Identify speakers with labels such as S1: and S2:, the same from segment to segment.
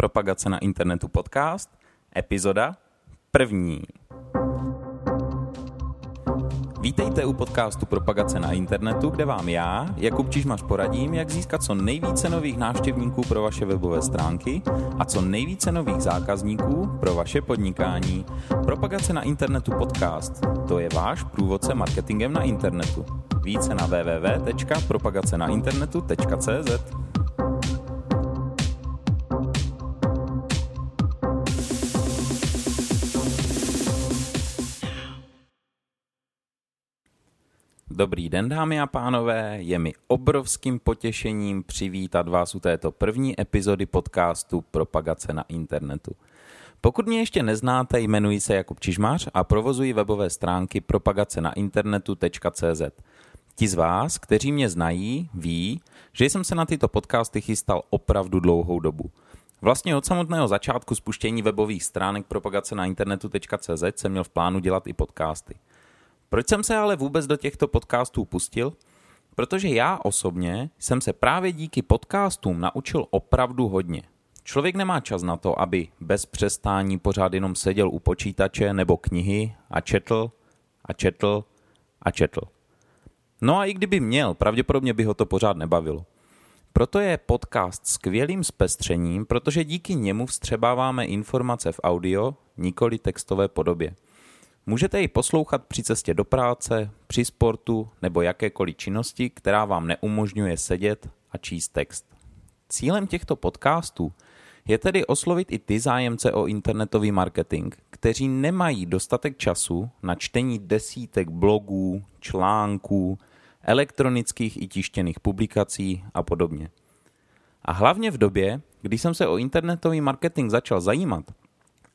S1: Propagace na internetu podcast, epizoda první. Vítejte u podcastu Propagace na internetu, kde vám já, Jakub Čižmař, poradím, jak získat co nejvíce nových návštěvníků pro vaše webové stránky a co nejvíce nových zákazníků pro vaše podnikání. Propagace na internetu podcast, to je váš průvodce marketingem na internetu. Více na www.propagacenainternetu.cz Dobrý den, dámy a pánové, je mi obrovským potěšením přivítat vás u této první epizody podcastu Propagace na internetu. Pokud mě ještě neznáte, jmenuji se Jakub Čižmář a provozuji webové stránky propagace na internetu.cz. Ti z vás, kteří mě znají, ví, že jsem se na tyto podcasty chystal opravdu dlouhou dobu. Vlastně od samotného začátku spuštění webových stránek propagace na internetu.cz jsem měl v plánu dělat i podcasty. Proč jsem se ale vůbec do těchto podcastů pustil? Protože já osobně jsem se právě díky podcastům naučil opravdu hodně. Člověk nemá čas na to, aby bez přestání pořád jenom seděl u počítače nebo knihy a četl a četl a četl. No a i kdyby měl, pravděpodobně by ho to pořád nebavilo. Proto je podcast skvělým zpestřením, protože díky němu vstřebáváme informace v audio, nikoli textové podobě. Můžete ji poslouchat při cestě do práce, při sportu nebo jakékoliv činnosti, která vám neumožňuje sedět a číst text. Cílem těchto podcastů je tedy oslovit i ty zájemce o internetový marketing, kteří nemají dostatek času na čtení desítek blogů, článků, elektronických i tištěných publikací a podobně. A hlavně v době, kdy jsem se o internetový marketing začal zajímat,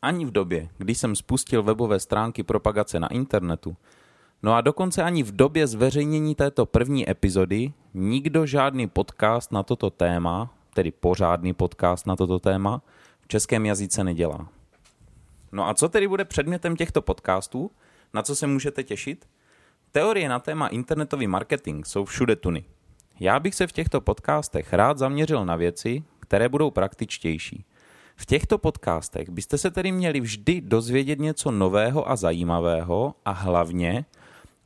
S1: ani v době, kdy jsem spustil webové stránky propagace na internetu, no a dokonce ani v době zveřejnění této první epizody nikdo žádný podcast na toto téma, tedy pořádný podcast na toto téma, v českém jazyce nedělá. No a co tedy bude předmětem těchto podcastů? Na co se můžete těšit? Teorie na téma internetový marketing jsou všude tuny. Já bych se v těchto podcastech rád zaměřil na věci, které budou praktičtější – v těchto podcastech byste se tedy měli vždy dozvědět něco nového a zajímavého a hlavně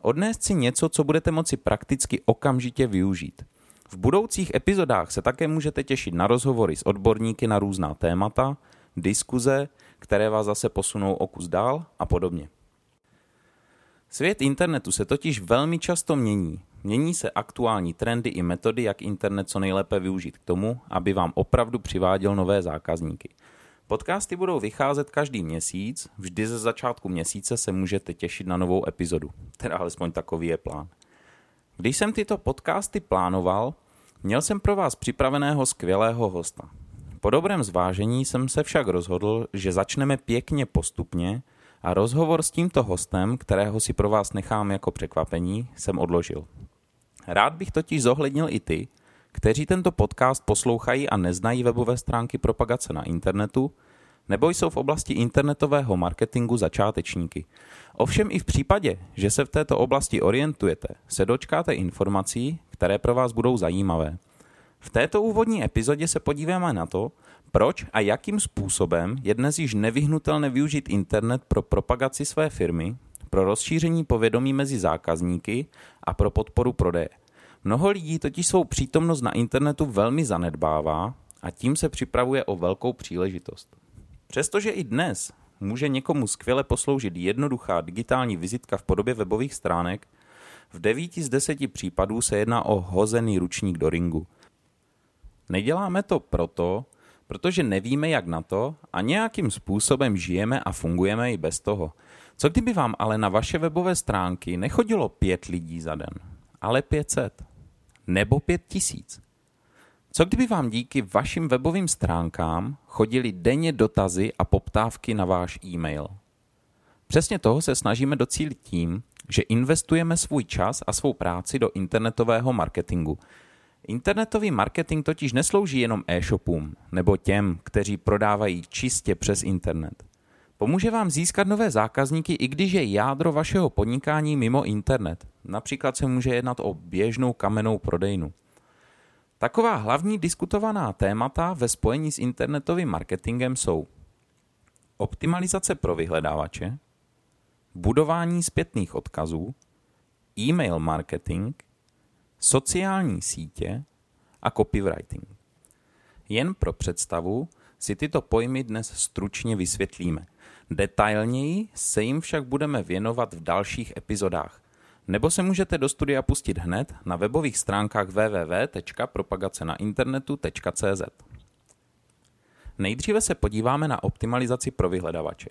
S1: odnést si něco, co budete moci prakticky okamžitě využít. V budoucích epizodách se také můžete těšit na rozhovory s odborníky na různá témata, diskuze, které vás zase posunou o kus dál a podobně. Svět internetu se totiž velmi často mění. Mění se aktuální trendy i metody, jak internet co nejlépe využít k tomu, aby vám opravdu přiváděl nové zákazníky. Podcasty budou vycházet každý měsíc, vždy ze začátku měsíce se můžete těšit na novou epizodu. Teda alespoň takový je plán. Když jsem tyto podcasty plánoval, měl jsem pro vás připraveného skvělého hosta. Po dobrém zvážení jsem se však rozhodl, že začneme pěkně postupně a rozhovor s tímto hostem, kterého si pro vás nechám jako překvapení, jsem odložil. Rád bych totiž zohlednil i ty, kteří tento podcast poslouchají a neznají webové stránky propagace na internetu, nebo jsou v oblasti internetového marketingu začátečníky. Ovšem i v případě, že se v této oblasti orientujete, se dočkáte informací, které pro vás budou zajímavé. V této úvodní epizodě se podíváme na to, proč a jakým způsobem je dnes již nevyhnutelné využít internet pro propagaci své firmy, pro rozšíření povědomí mezi zákazníky a pro podporu prodeje. Mnoho lidí totiž svou přítomnost na internetu velmi zanedbává a tím se připravuje o velkou příležitost. Přestože i dnes může někomu skvěle posloužit jednoduchá digitální vizitka v podobě webových stránek, v devíti z deseti případů se jedná o hozený ručník do ringu. Neděláme to proto, protože nevíme, jak na to a nějakým způsobem žijeme a fungujeme i bez toho. Co kdyby vám ale na vaše webové stránky nechodilo pět lidí za den, ale 500 nebo pět tisíc? Co kdyby vám díky vašim webovým stránkám chodili denně dotazy a poptávky na váš e-mail? Přesně toho se snažíme docílit tím, že investujeme svůj čas a svou práci do internetového marketingu. Internetový marketing totiž neslouží jenom e-shopům nebo těm, kteří prodávají čistě přes internet. Pomůže vám získat nové zákazníky, i když je jádro vašeho podnikání mimo internet. Například se může jednat o běžnou kamennou prodejnu. Taková hlavní diskutovaná témata ve spojení s internetovým marketingem jsou optimalizace pro vyhledávače, budování zpětných odkazů, e-mail marketing, sociální sítě a copywriting. Jen pro představu si tyto pojmy dnes stručně vysvětlíme. Detailněji se jim však budeme věnovat v dalších epizodách. Nebo se můžete do studia pustit hned na webových stránkách www.propagacenainternetu.cz. Nejdříve se podíváme na optimalizaci pro vyhledavače.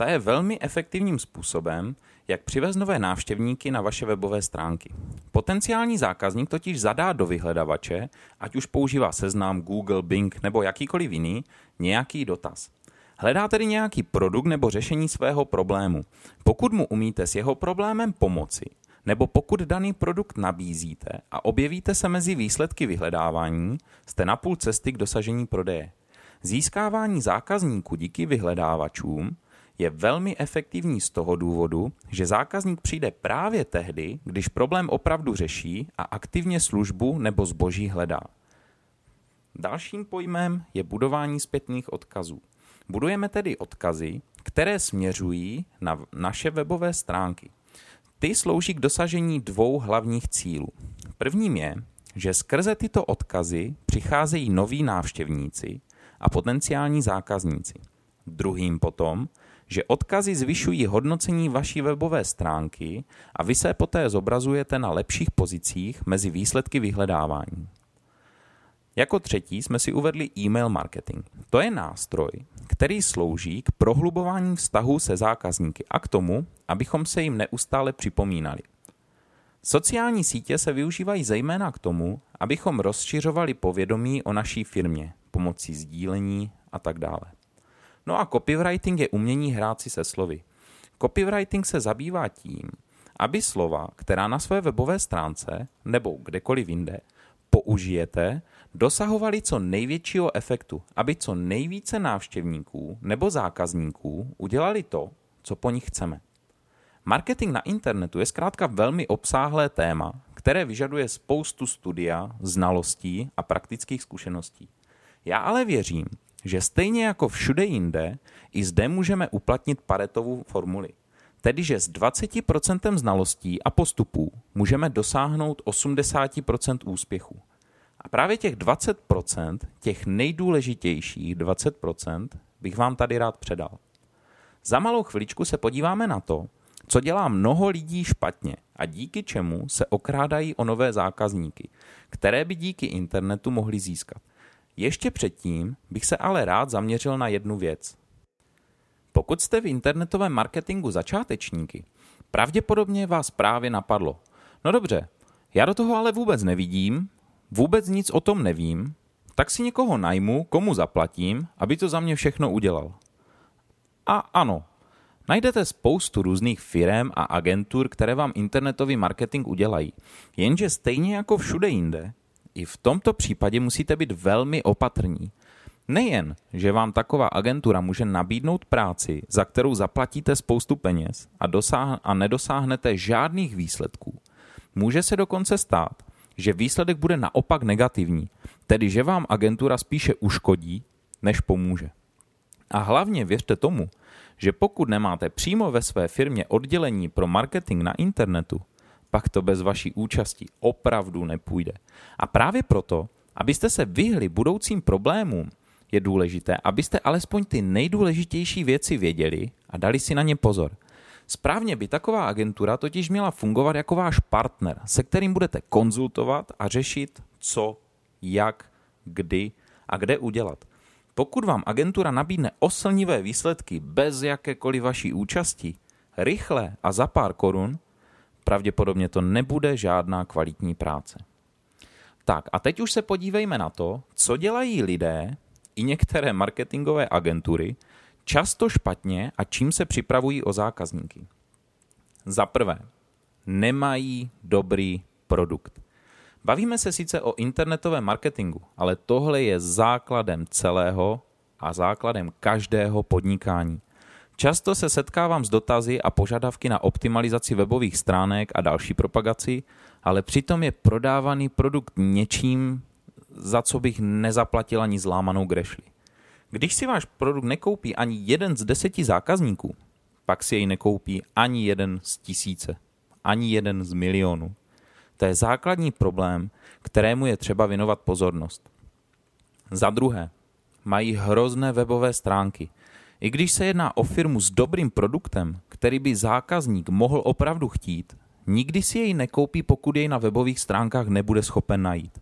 S1: Ta je velmi efektivním způsobem, jak přivez nové návštěvníky na vaše webové stránky. Potenciální zákazník totiž zadá do vyhledavače, ať už používá seznam Google, Bing nebo jakýkoliv jiný, nějaký dotaz. Hledá tedy nějaký produkt nebo řešení svého problému. Pokud mu umíte s jeho problémem pomoci, nebo pokud daný produkt nabízíte a objevíte se mezi výsledky vyhledávání, jste na půl cesty k dosažení prodeje. Získávání zákazníků díky vyhledávačům je velmi efektivní z toho důvodu, že zákazník přijde právě tehdy, když problém opravdu řeší a aktivně službu nebo zboží hledá. Dalším pojmem je budování zpětných odkazů. Budujeme tedy odkazy, které směřují na naše webové stránky. Ty slouží k dosažení dvou hlavních cílů. Prvním je, že skrze tyto odkazy přicházejí noví návštěvníci a potenciální zákazníci. Druhým potom, že odkazy zvyšují hodnocení vaší webové stránky a vy se poté zobrazujete na lepších pozicích mezi výsledky vyhledávání. Jako třetí jsme si uvedli e-mail marketing. To je nástroj, který slouží k prohlubování vztahu se zákazníky a k tomu, abychom se jim neustále připomínali. Sociální sítě se využívají zejména k tomu, abychom rozšiřovali povědomí o naší firmě pomocí sdílení a tak dále. No a copywriting je umění hrát si se slovy. Copywriting se zabývá tím, aby slova, která na své webové stránce nebo kdekoliv jinde použijete, dosahovaly co největšího efektu, aby co nejvíce návštěvníků nebo zákazníků udělali to, co po nich chceme. Marketing na internetu je zkrátka velmi obsáhlé téma, které vyžaduje spoustu studia, znalostí a praktických zkušeností. Já ale věřím, že stejně jako všude jinde, i zde můžeme uplatnit Paretovu formuli. Tedy, že s 20% znalostí a postupů můžeme dosáhnout 80% úspěchu. A právě těch 20%, těch nejdůležitějších 20%, bych vám tady rád předal. Za malou chviličku se podíváme na to, co dělá mnoho lidí špatně a díky čemu se okrádají o nové zákazníky, které by díky internetu mohli získat. Ještě předtím bych se ale rád zaměřil na jednu věc. Pokud jste v internetovém marketingu začátečníky, pravděpodobně vás právě napadlo. No dobře, já do toho ale vůbec nevidím, vůbec nic o tom nevím, tak si někoho najmu, komu zaplatím, aby to za mě všechno udělal. A ano, najdete spoustu různých firm a agentur, které vám internetový marketing udělají. Jenže stejně jako všude jinde, i v tomto případě musíte být velmi opatrní. Nejen, že vám taková agentura může nabídnout práci, za kterou zaplatíte spoustu peněz a, dosáh- a nedosáhnete žádných výsledků. Může se dokonce stát, že výsledek bude naopak negativní, tedy že vám agentura spíše uškodí, než pomůže. A hlavně věřte tomu, že pokud nemáte přímo ve své firmě oddělení pro marketing na internetu, pak to bez vaší účasti opravdu nepůjde. A právě proto, abyste se vyhli budoucím problémům, je důležité, abyste alespoň ty nejdůležitější věci věděli a dali si na ně pozor. Správně by taková agentura totiž měla fungovat jako váš partner, se kterým budete konzultovat a řešit, co, jak, kdy a kde udělat. Pokud vám agentura nabídne oslnivé výsledky bez jakékoliv vaší účasti, rychle a za pár korun, pravděpodobně to nebude žádná kvalitní práce. Tak a teď už se podívejme na to, co dělají lidé i některé marketingové agentury často špatně a čím se připravují o zákazníky. Za prvé, nemají dobrý produkt. Bavíme se sice o internetovém marketingu, ale tohle je základem celého a základem každého podnikání. Často se setkávám s dotazy a požadavky na optimalizaci webových stránek a další propagaci, ale přitom je prodávaný produkt něčím, za co bych nezaplatil ani zlámanou grešli. Když si váš produkt nekoupí ani jeden z deseti zákazníků, pak si jej nekoupí ani jeden z tisíce, ani jeden z milionů. To je základní problém, kterému je třeba věnovat pozornost. Za druhé, mají hrozné webové stránky. I když se jedná o firmu s dobrým produktem, který by zákazník mohl opravdu chtít, nikdy si jej nekoupí, pokud jej na webových stránkách nebude schopen najít.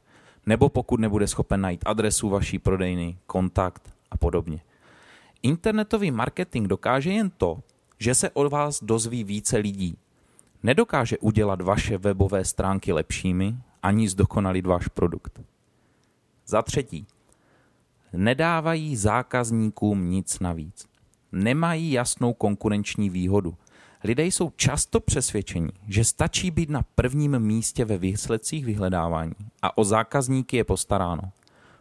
S1: Nebo pokud nebude schopen najít adresu vaší prodejny, kontakt a podobně. Internetový marketing dokáže jen to, že se od vás dozví více lidí. Nedokáže udělat vaše webové stránky lepšími ani zdokonalit váš produkt. Za třetí, nedávají zákazníkům nic navíc. Nemají jasnou konkurenční výhodu. Lidé jsou často přesvědčeni, že stačí být na prvním místě ve výsledcích vyhledávání a o zákazníky je postaráno.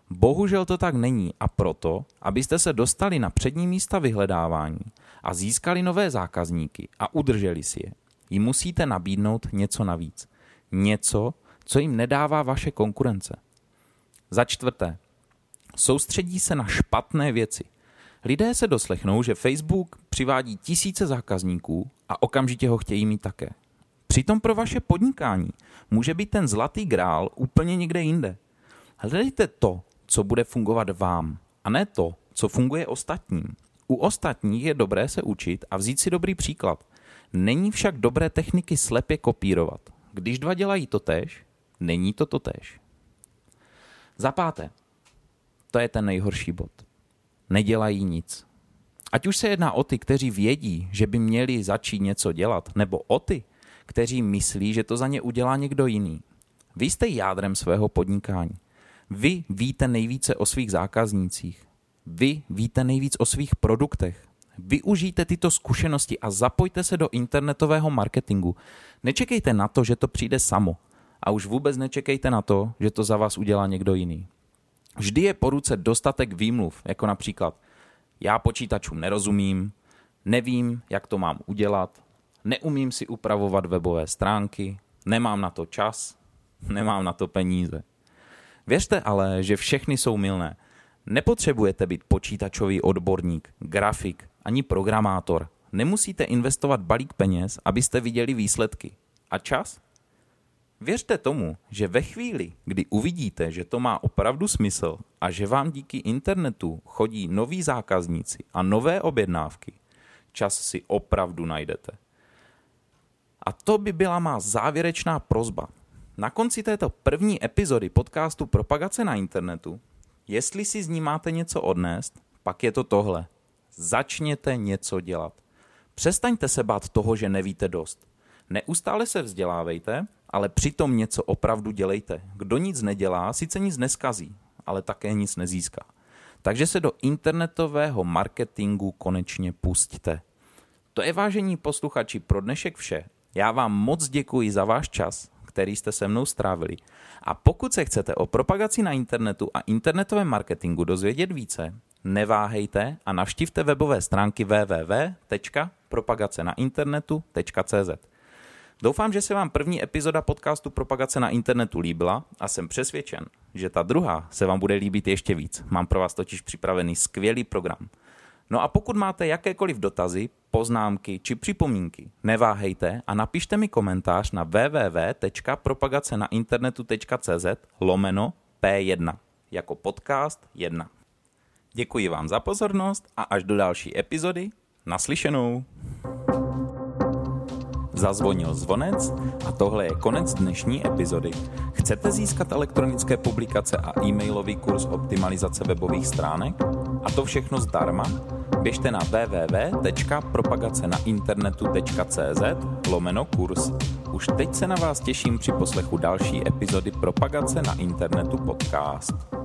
S1: Bohužel to tak není a proto, abyste se dostali na přední místa vyhledávání a získali nové zákazníky a udrželi si je, jim musíte nabídnout něco navíc. Něco, co jim nedává vaše konkurence. Za čtvrté, soustředí se na špatné věci. Lidé se doslechnou, že Facebook přivádí tisíce zákazníků a okamžitě ho chtějí mít také. Přitom pro vaše podnikání může být ten zlatý grál úplně někde jinde. Hledejte to, co bude fungovat vám, a ne to, co funguje ostatním. U ostatních je dobré se učit a vzít si dobrý příklad. Není však dobré techniky slepě kopírovat. Když dva dělají to tež, není to to tež. Za páté, to je ten nejhorší bod. Nedělají nic. Ať už se jedná o ty, kteří vědí, že by měli začít něco dělat, nebo o ty, kteří myslí, že to za ně udělá někdo jiný. Vy jste jádrem svého podnikání. Vy víte nejvíce o svých zákaznících. Vy víte nejvíc o svých produktech. Využijte tyto zkušenosti a zapojte se do internetového marketingu. Nečekejte na to, že to přijde samo. A už vůbec nečekejte na to, že to za vás udělá někdo jiný. Vždy je po ruce dostatek výmluv, jako například já počítačům nerozumím, nevím, jak to mám udělat, neumím si upravovat webové stránky, nemám na to čas, nemám na to peníze. Věřte ale, že všechny jsou milné. Nepotřebujete být počítačový odborník, grafik ani programátor. Nemusíte investovat balík peněz, abyste viděli výsledky. A čas? Věřte tomu, že ve chvíli, kdy uvidíte, že to má opravdu smysl a že vám díky internetu chodí noví zákazníci a nové objednávky, čas si opravdu najdete. A to by byla má závěrečná prozba. Na konci této první epizody podcastu Propagace na internetu, jestli si z ní máte něco odnést, pak je to tohle. Začněte něco dělat. Přestaňte se bát toho, že nevíte dost. Neustále se vzdělávejte, ale přitom něco opravdu dělejte. Kdo nic nedělá, sice nic neskazí, ale také nic nezíská. Takže se do internetového marketingu konečně pustíte. To je vážení posluchači pro dnešek vše. Já vám moc děkuji za váš čas, který jste se mnou strávili. A pokud se chcete o propagaci na internetu a internetovém marketingu dozvědět více, neváhejte a navštivte webové stránky www.propagacenainternetu.cz. Doufám, že se vám první epizoda podcastu Propagace na internetu líbila a jsem přesvědčen, že ta druhá se vám bude líbit ještě víc. Mám pro vás totiž připravený skvělý program. No a pokud máte jakékoliv dotazy, poznámky či připomínky, neváhejte a napište mi komentář na www.propagacenainternetu.cz lomeno P1 jako podcast 1. Děkuji vám za pozornost a až do další epizody naslyšenou. Zazvonil zvonec a tohle je konec dnešní epizody. Chcete získat elektronické publikace a e-mailový kurz optimalizace webových stránek? A to všechno zdarma? Běžte na www.propagacenainternetu.cz lomeno kurz. Už teď se na vás těším při poslechu další epizody Propagace na internetu podcast.